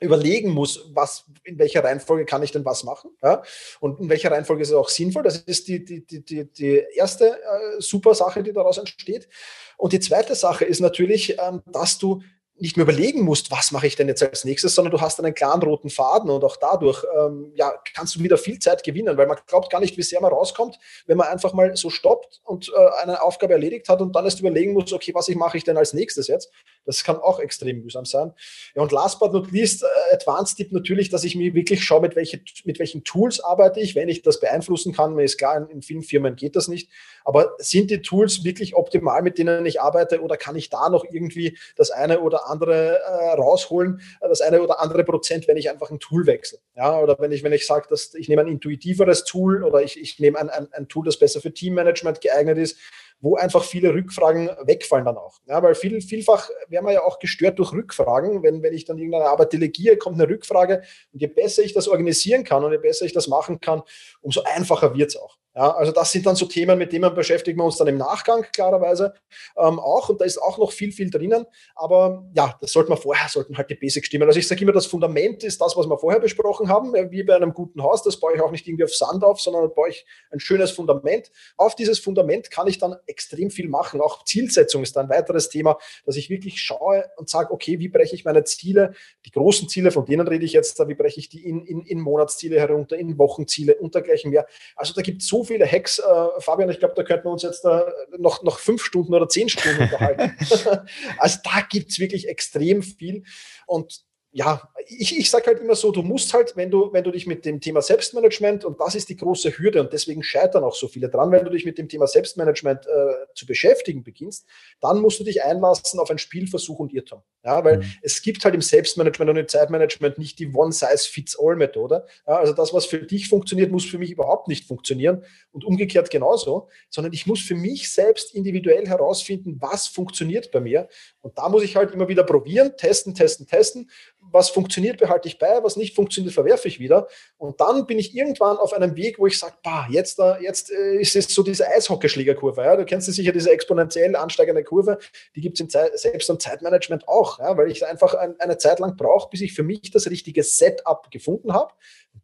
überlegen muss, was, in welcher Reihenfolge kann ich denn was machen, ja, und in welcher Reihenfolge ist es auch sinnvoll. Das ist die, die, die, die, erste äh, super Sache, die daraus entsteht. Und die zweite Sache ist natürlich, ähm, dass du nicht mehr überlegen musst, was mache ich denn jetzt als nächstes, sondern du hast einen klaren roten Faden und auch dadurch ähm, ja, kannst du wieder viel Zeit gewinnen, weil man glaubt gar nicht, wie sehr man rauskommt, wenn man einfach mal so stoppt und äh, eine Aufgabe erledigt hat und dann erst überlegen muss, okay, was ich mache ich denn als nächstes jetzt. Das kann auch extrem mühsam sein. Ja, und last but not least, äh, Advanced Tipp natürlich, dass ich mir wirklich schaue, mit, welche, mit welchen Tools arbeite ich, wenn ich das beeinflussen kann. Mir ist klar, in, in vielen Firmen geht das nicht. Aber sind die Tools wirklich optimal, mit denen ich arbeite oder kann ich da noch irgendwie das eine oder andere äh, rausholen, das eine oder andere Prozent, wenn ich einfach ein Tool wechsle. Ja, oder wenn ich, wenn ich sage, dass ich nehme ein intuitiveres Tool oder ich, ich nehme ein, ein, ein Tool, das besser für Teammanagement geeignet ist, wo einfach viele Rückfragen wegfallen dann auch. Ja, weil viel, vielfach werden wir ja auch gestört durch Rückfragen. Wenn, wenn ich dann irgendeine Arbeit delegiere, kommt eine Rückfrage und je besser ich das organisieren kann und je besser ich das machen kann, umso einfacher wird es auch. Ja, also das sind dann so Themen, mit denen beschäftigen wir uns dann im Nachgang klarerweise ähm, auch und da ist auch noch viel, viel drinnen. Aber ja, das sollte man vorher, sollten halt die Basics stimmen. Also ich sage immer, das Fundament ist das, was wir vorher besprochen haben, äh, wie bei einem guten Haus. Das baue ich auch nicht irgendwie auf Sand auf, sondern baue ich ein schönes Fundament. Auf dieses Fundament kann ich dann extrem viel machen. Auch Zielsetzung ist ein weiteres Thema, dass ich wirklich schaue und sage, okay, wie breche ich meine Ziele, die großen Ziele, von denen rede ich jetzt, wie breche ich die in, in, in Monatsziele herunter, in Wochenziele und dergleichen mehr. Also da gibt es so viele Hacks, äh, Fabian, ich glaube, da könnten wir uns jetzt äh, noch, noch fünf Stunden oder zehn Stunden unterhalten. also da gibt es wirklich extrem viel. Und ja, ich, ich sage halt immer so, du musst halt, wenn du, wenn du dich mit dem Thema Selbstmanagement, und das ist die große Hürde, und deswegen scheitern auch so viele dran, wenn du dich mit dem Thema Selbstmanagement äh, zu beschäftigen beginnst, dann musst du dich einlassen auf ein Spielversuch und Irrtum. Ja, weil mhm. es gibt halt im Selbstmanagement und im Zeitmanagement nicht die One-Size-Fits-All-Methode. Ja, also das, was für dich funktioniert, muss für mich überhaupt nicht funktionieren und umgekehrt genauso, sondern ich muss für mich selbst individuell herausfinden, was funktioniert bei mir. Und da muss ich halt immer wieder probieren, testen, testen, testen was funktioniert, behalte ich bei, was nicht funktioniert, verwerfe ich wieder. Und dann bin ich irgendwann auf einem Weg, wo ich sage, jetzt, jetzt äh, ist es so diese Eishockeyschlägerkurve. Ja? Du kennst sicher diese exponentiell ansteigende Kurve, die gibt es selbst im Zeitmanagement auch, ja? weil ich einfach ein, eine Zeit lang brauche, bis ich für mich das richtige Setup gefunden habe.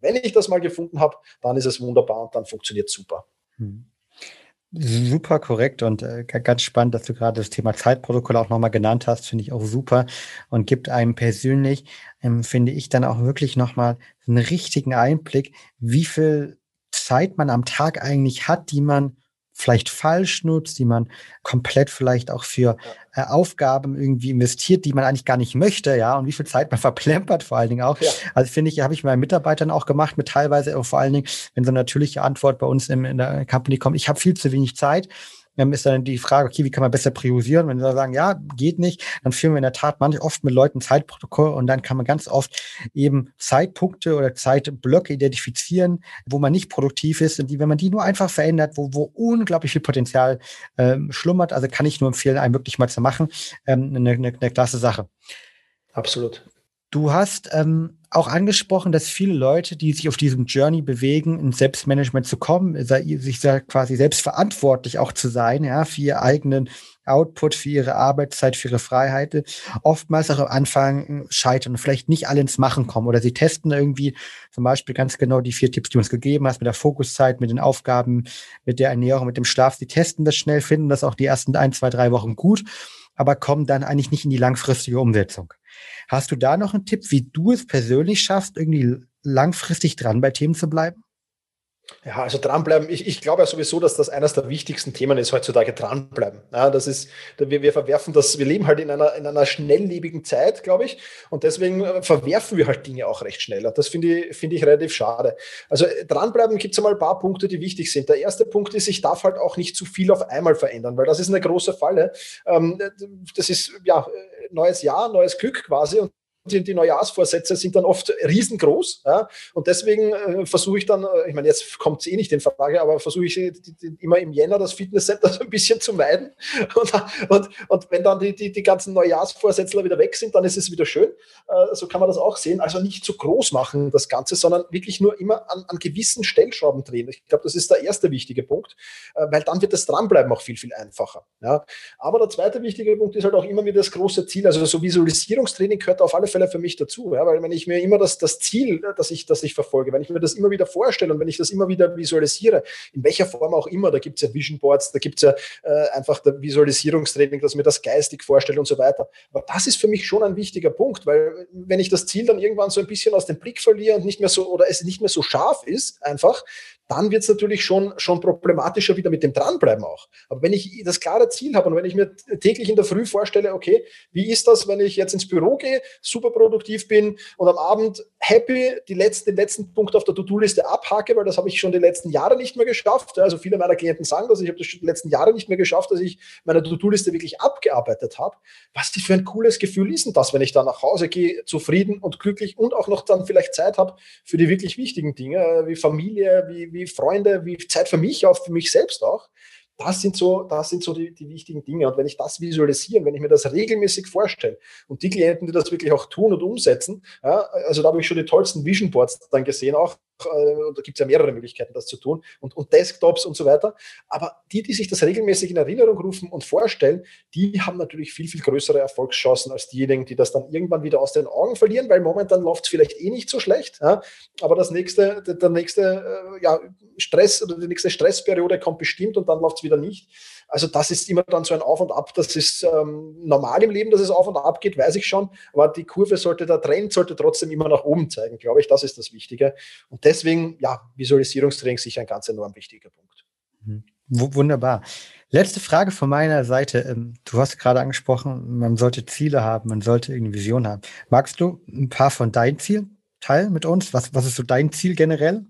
Wenn ich das mal gefunden habe, dann ist es wunderbar und dann funktioniert super. Hm. Super korrekt und äh, ganz spannend, dass du gerade das Thema Zeitprotokoll auch nochmal genannt hast, finde ich auch super und gibt einem persönlich, ähm, finde ich, dann auch wirklich nochmal einen richtigen Einblick, wie viel Zeit man am Tag eigentlich hat, die man vielleicht falsch nutzt, die man komplett vielleicht auch für äh, Aufgaben irgendwie investiert, die man eigentlich gar nicht möchte, ja, und wie viel Zeit man verplempert vor allen Dingen auch. Ja. Also finde ich, habe ich meinen Mitarbeitern auch gemacht, mit teilweise vor allen Dingen, wenn so eine natürliche Antwort bei uns in, in der Company kommt, ich habe viel zu wenig Zeit ähm, ist dann die Frage, okay, wie kann man besser priorisieren? Wenn sie sagen, ja, geht nicht, dann führen wir in der Tat manchmal oft mit Leuten Zeitprotokoll und dann kann man ganz oft eben Zeitpunkte oder Zeitblöcke identifizieren, wo man nicht produktiv ist und die, wenn man die nur einfach verändert, wo, wo unglaublich viel Potenzial ähm, schlummert, also kann ich nur empfehlen, einen wirklich mal zu machen, ähm, eine, eine, eine klasse Sache. Absolut. Du hast ähm, auch angesprochen, dass viele Leute, die sich auf diesem Journey bewegen, ins Selbstmanagement zu kommen, sich quasi selbstverantwortlich auch zu sein, ja, für ihr eigenen Output, für ihre Arbeitszeit, für ihre Freiheiten, oftmals auch am Anfang scheitern und vielleicht nicht alle ins Machen kommen oder sie testen irgendwie zum Beispiel ganz genau die vier Tipps, die du uns gegeben hast, mit der Fokuszeit, mit den Aufgaben, mit der Ernährung, mit dem Schlaf. Sie testen das schnell, finden das auch die ersten ein, zwei, drei Wochen gut, aber kommen dann eigentlich nicht in die langfristige Umsetzung. Hast du da noch einen Tipp, wie du es persönlich schaffst, irgendwie langfristig dran bei Themen zu bleiben? Ja, also dranbleiben. Ich, ich glaube ja sowieso, dass das eines der wichtigsten Themen ist heutzutage dranbleiben. Ja, das ist, wir, wir verwerfen das, wir leben halt in einer, in einer schnelllebigen Zeit, glaube ich. Und deswegen äh, verwerfen wir halt Dinge auch recht schneller. Das finde ich, finde ich relativ schade. Also äh, dranbleiben gibt es einmal ein paar Punkte, die wichtig sind. Der erste Punkt ist, ich darf halt auch nicht zu viel auf einmal verändern, weil das ist eine große Falle. Ähm, das ist ja neues Jahr, neues Glück quasi. Und die, die Neujahrsvorsätze sind dann oft riesengroß. Ja? Und deswegen äh, versuche ich dann, äh, ich meine, jetzt kommt es eh nicht in Frage, aber versuche ich die, die, immer im Jänner das Fitnesscenter so ein bisschen zu meiden. Und, und, und wenn dann die, die, ganzen Neujahrsvorsätze wieder weg sind, dann ist es wieder schön. Äh, so kann man das auch sehen. Also nicht zu groß machen, das Ganze, sondern wirklich nur immer an, an gewissen Stellschrauben drehen. Ich glaube, das ist der erste wichtige Punkt, äh, weil dann wird das Dranbleiben auch viel, viel einfacher. Ja? Aber der zweite wichtige Punkt ist halt auch immer wieder das große Ziel. Also so Visualisierungstraining gehört auf alle Fälle für mich dazu, ja, weil wenn ich mir immer das, das Ziel, das ich, das ich verfolge, wenn ich mir das immer wieder vorstelle und wenn ich das immer wieder visualisiere, in welcher Form auch immer, da gibt es ja Vision Boards, da gibt es ja äh, einfach der Visualisierungstraining, dass mir das geistig vorstelle und so weiter. Aber das ist für mich schon ein wichtiger Punkt, weil wenn ich das Ziel dann irgendwann so ein bisschen aus dem Blick verliere und nicht mehr so oder es nicht mehr so scharf ist, einfach, dann wird es natürlich schon, schon problematischer wieder mit dem Dranbleiben auch. Aber wenn ich das klare Ziel habe und wenn ich mir täglich in der Früh vorstelle, okay, wie ist das, wenn ich jetzt ins Büro gehe, super produktiv bin und am Abend happy die letzten, den letzten Punkt auf der To-Do-Liste abhake, weil das habe ich schon die letzten Jahre nicht mehr geschafft. Also viele meiner Klienten sagen das, ich habe das schon die letzten Jahre nicht mehr geschafft, dass ich meine To-Do-Liste wirklich abgearbeitet habe. Was für ein cooles Gefühl ist denn das, wenn ich dann nach Hause gehe, zufrieden und glücklich und auch noch dann vielleicht Zeit habe für die wirklich wichtigen Dinge, wie Familie, wie, wie Freunde, wie Zeit für mich, auch für mich selbst auch. Das sind so, das sind so die, die wichtigen Dinge. Und wenn ich das visualisiere, wenn ich mir das regelmäßig vorstelle und die Klienten, die das wirklich auch tun und umsetzen, ja, also da habe ich schon die tollsten Vision Boards dann gesehen auch, äh, da gibt es ja mehrere Möglichkeiten, das zu tun und, und Desktops und so weiter. Aber die, die sich das regelmäßig in Erinnerung rufen und vorstellen, die haben natürlich viel, viel größere Erfolgschancen als diejenigen, die das dann irgendwann wieder aus den Augen verlieren, weil momentan läuft es vielleicht eh nicht so schlecht. Ja? Aber das nächste, der, der nächste äh, ja, Stress oder die nächste Stressperiode kommt bestimmt und dann läuft es wieder nicht. Also das ist immer dann so ein Auf und Ab. Das ist ähm, normal im Leben, dass es auf und ab geht, weiß ich schon. Aber die Kurve sollte, der Trend sollte trotzdem immer nach oben zeigen, glaube ich. Das ist das Wichtige. Und deswegen, ja, Visualisierungstraining sicher ein ganz enorm wichtiger Punkt. Mhm. Wunderbar. Letzte Frage von meiner Seite. Ähm, du hast gerade angesprochen, man sollte Ziele haben, man sollte eine Vision haben. Magst du ein paar von deinen Zielen teilen mit uns? Was, was ist so dein Ziel generell?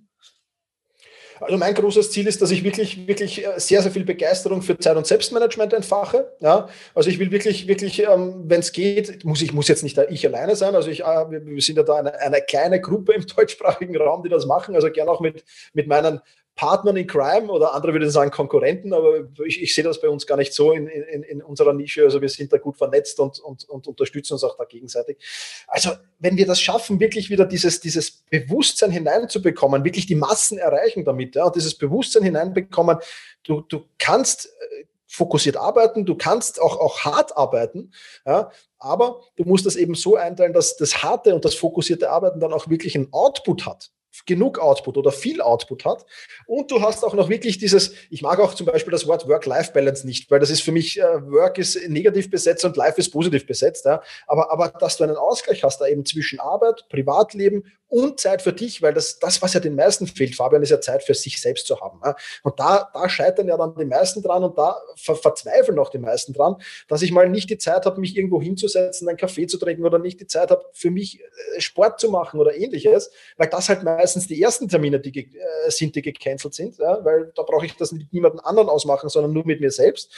Also mein großes Ziel ist, dass ich wirklich, wirklich äh, sehr, sehr viel Begeisterung für Zeit- und Selbstmanagement entfache. Ja, also ich will wirklich, wirklich, ähm, wenn es geht, muss ich muss jetzt nicht ich alleine sein. Also ich, äh, wir, wir sind ja da eine, eine kleine Gruppe im deutschsprachigen Raum, die das machen. Also gerne auch mit, mit meinen Partnern in Crime oder andere würden sagen Konkurrenten, aber ich, ich sehe das bei uns gar nicht so in, in, in unserer Nische. Also wir sind da gut vernetzt und, und, und unterstützen uns auch da gegenseitig. Also wenn wir das schaffen, wirklich wieder dieses, dieses Bewusstsein hineinzubekommen, wirklich die Massen erreichen damit, ja, und dieses Bewusstsein hineinbekommen, du, du kannst äh, fokussiert arbeiten, du kannst auch, auch hart arbeiten, ja, aber du musst das eben so einteilen, dass das harte und das fokussierte Arbeiten dann auch wirklich einen Output hat genug Output oder viel Output hat. Und du hast auch noch wirklich dieses, ich mag auch zum Beispiel das Wort Work-Life-Balance nicht, weil das ist für mich, äh, Work ist negativ besetzt und Life ist positiv besetzt. Ja. Aber, aber dass du einen Ausgleich hast, da eben zwischen Arbeit, Privatleben und Zeit für dich, weil das, das, was ja den meisten fehlt, Fabian, ist ja Zeit für sich selbst zu haben. Ja. Und da, da scheitern ja dann die meisten dran und da ver verzweifeln auch die meisten dran, dass ich mal nicht die Zeit habe, mich irgendwo hinzusetzen, einen Kaffee zu trinken oder nicht die Zeit habe, für mich äh, Sport zu machen oder ähnliches, weil das halt meistens die ersten Termine die äh, sind, die gecancelt sind, ja, weil da brauche ich das mit niemandem anderen ausmachen, sondern nur mit mir selbst.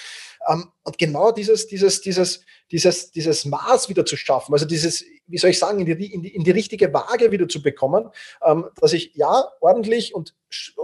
Ähm, und genau dieses, dieses, dieses, dieses, dieses Maß wieder zu schaffen, also dieses, wie soll ich sagen, in die, in die, in die richtige Waage wieder zu bekommen, ähm, dass ich ja ordentlich und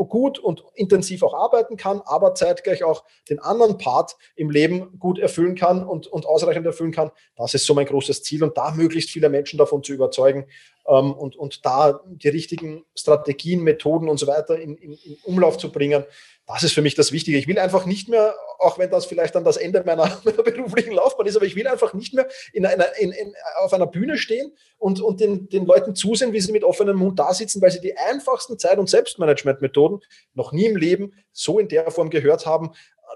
gut und intensiv auch arbeiten kann, aber zeitgleich auch den anderen Part im Leben gut erfüllen kann und, und ausreichend erfüllen kann. Das ist so mein großes Ziel und da möglichst viele Menschen davon zu überzeugen ähm, und, und da die richtigen Strategien, Methoden und so weiter in, in, in Umlauf zu bringen, das ist für mich das Wichtige. Ich will einfach nicht mehr, auch wenn das vielleicht dann das Ende meiner, meiner beruflichen Laufbahn ist, aber ich will einfach nicht mehr in einer, in, in, auf einer Bühne stehen und, und den, den Leuten zusehen, wie sie mit offenem Mund da sitzen, weil sie die einfachsten Zeit- und Selbstmanagementmethoden noch nie im Leben so in der Form gehört haben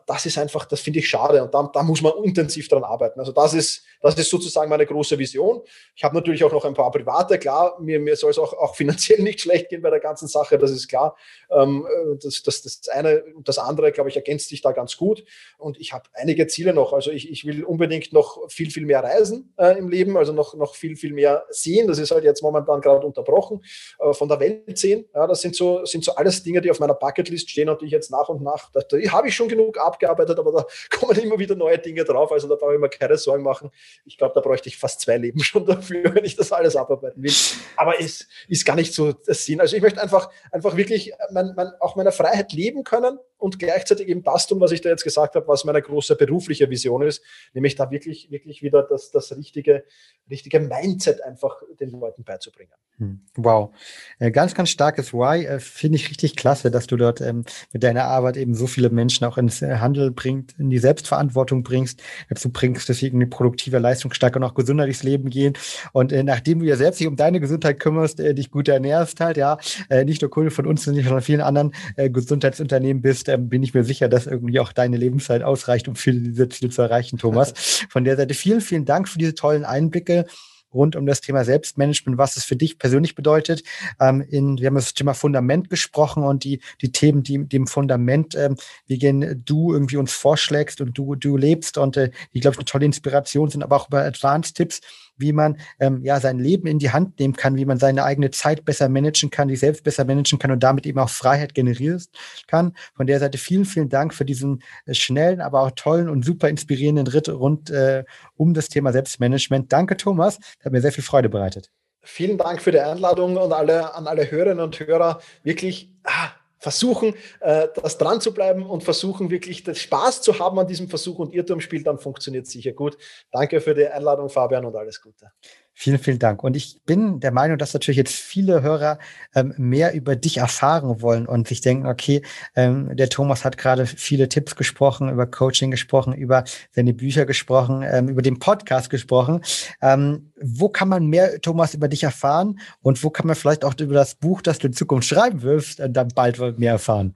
das ist einfach, das finde ich schade und da, da, muss man intensiv dran arbeiten. Also das ist, das ist sozusagen meine große Vision. Ich habe natürlich auch noch ein paar private, klar, mir, mir soll es auch, auch finanziell nicht schlecht gehen bei der ganzen Sache, das ist klar. Ähm, das, das, das eine und das andere, glaube ich, ergänzt sich da ganz gut und ich habe einige Ziele noch. Also ich, ich will unbedingt noch viel, viel mehr reisen äh, im Leben, also noch, noch viel, viel mehr sehen. Das ist halt jetzt momentan gerade unterbrochen, äh, von der Welt sehen. Ja, das sind so, sind so alles Dinge, die auf meiner Bucketlist stehen und die ich jetzt nach und nach, da, da habe ich schon genug abgearbeitet, aber da kommen immer wieder neue Dinge drauf. Also da brauche ich mir keine Sorgen machen. Ich glaube, da bräuchte ich fast zwei Leben schon dafür, wenn ich das alles abarbeiten will. Aber es ist gar nicht so das Sinn. Also ich möchte einfach, einfach wirklich mein, mein, auch meine Freiheit leben können und gleichzeitig eben das tun, was ich da jetzt gesagt habe, was meine große berufliche Vision ist, nämlich da wirklich, wirklich wieder das, das richtige, richtige Mindset einfach den Leuten beizubringen. Hm, wow. Äh, ganz, ganz starkes Why. Äh, finde ich richtig klasse, dass du dort ähm, mit deiner Arbeit eben so viele Menschen auch ins äh, Handel bringt, in die Selbstverantwortung bringst, dazu bringst, dass sie irgendwie produktiver, leistungsstarker und auch gesünder durchs Leben gehen. Und nachdem du ja selbst dich um deine Gesundheit kümmerst, dich gut ernährst halt, ja, nicht nur Kunde von uns, sondern von vielen anderen Gesundheitsunternehmen bist, ähm, bin ich mir sicher, dass irgendwie auch deine Lebenszeit ausreicht, um viele dieser Ziele zu erreichen, Thomas. Von der Seite vielen, vielen Dank für diese tollen Einblicke rund um das Thema Selbstmanagement, was es für dich persönlich bedeutet. Ähm, in, wir haben das Thema Fundament gesprochen und die, die Themen, die dem Fundament, ähm, wie gehen du irgendwie uns vorschlägst und du, du lebst und äh, die, glaube ich, eine tolle Inspiration sind, aber auch über Advanced-Tipps, wie man ähm, ja sein Leben in die Hand nehmen kann, wie man seine eigene Zeit besser managen kann, sich selbst besser managen kann und damit eben auch Freiheit generieren kann. Von der Seite vielen, vielen Dank für diesen äh, schnellen, aber auch tollen und super inspirierenden Ritt rund äh, um das Thema Selbstmanagement. Danke, Thomas. Das hat mir sehr viel Freude bereitet. Vielen Dank für die Einladung und alle, an alle Hörerinnen und Hörer. Wirklich, ah, versuchen, äh, das dran zu bleiben und versuchen wirklich den Spaß zu haben an diesem Versuch und Irrtumsspiel, dann funktioniert es sicher gut. Danke für die Einladung, Fabian, und alles Gute. Vielen, vielen Dank. Und ich bin der Meinung, dass natürlich jetzt viele Hörer ähm, mehr über dich erfahren wollen und sich denken, okay, ähm, der Thomas hat gerade viele Tipps gesprochen, über Coaching gesprochen, über seine Bücher gesprochen, ähm, über den Podcast gesprochen. Ähm, wo kann man mehr, Thomas, über dich erfahren? Und wo kann man vielleicht auch über das Buch, das du in Zukunft schreiben wirst, äh, dann bald mehr erfahren?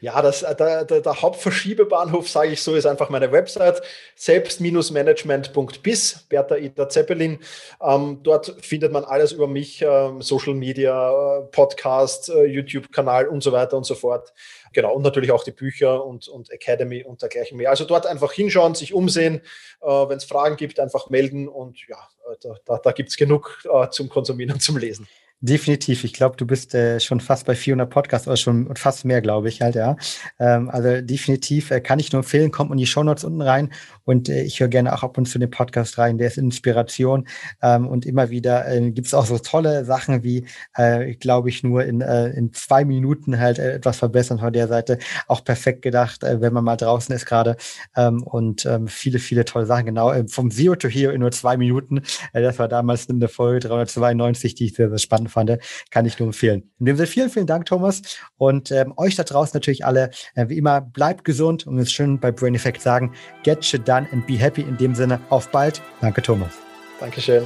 Ja, das, äh, der, der, der Hauptverschiebebahnhof, sage ich so, ist einfach meine Website, selbst-management.bis, Bertha Ida Zeppelin. Ähm, dort findet man alles über mich, ähm, Social Media, äh, Podcast, äh, YouTube-Kanal und so weiter und so fort. Genau, und natürlich auch die Bücher und, und Academy und dergleichen mehr. Also dort einfach hinschauen, sich umsehen, äh, wenn es Fragen gibt, einfach melden und ja, äh, da, da, da gibt es genug zum Konsumieren und zum Lesen. Definitiv. Ich glaube, du bist äh, schon fast bei 400 Podcasts oder schon fast mehr, glaube ich halt, ja. Ähm, also definitiv äh, kann ich nur empfehlen. Kommt in die Shownotes unten rein und äh, ich höre gerne auch ab und zu den Podcast rein. Der ist Inspiration ähm, und immer wieder äh, gibt es auch so tolle Sachen wie, äh, glaube ich, nur in, äh, in zwei Minuten halt äh, etwas verbessern von der Seite. Auch perfekt gedacht, wenn man mal draußen ist gerade ähm, und ähm, viele, viele tolle Sachen. Genau, vom Zero to Hero in nur zwei Minuten. Das war damals in der Folge 392, die ich sehr, sehr spannend fand. Kann ich nur empfehlen. In dem Sinne, vielen, vielen Dank, Thomas. Und ähm, euch da draußen natürlich alle, äh, wie immer, bleibt gesund und es schön bei Brain Effect sagen, get shit done and be happy. In dem Sinne, auf bald. Danke, Thomas. Dankeschön.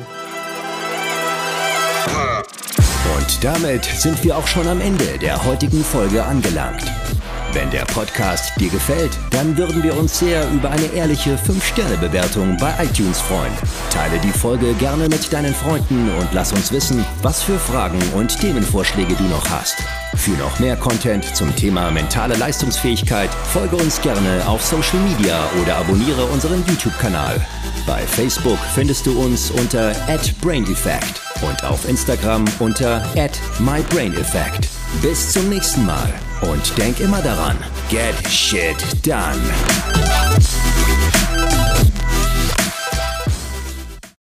Und damit sind wir auch schon am Ende der heutigen Folge angelangt. Wenn der Podcast dir gefällt, dann würden wir uns sehr über eine ehrliche 5-Sterne-Bewertung bei iTunes freuen. Teile die Folge gerne mit deinen Freunden und lass uns wissen, was für Fragen und Themenvorschläge du noch hast. Für noch mehr Content zum Thema mentale Leistungsfähigkeit folge uns gerne auf Social Media oder abonniere unseren YouTube-Kanal. Bei Facebook findest du uns unter @braindefect und auf Instagram unter @mybraineffect. Bis zum nächsten Mal und denk immer daran, get shit done.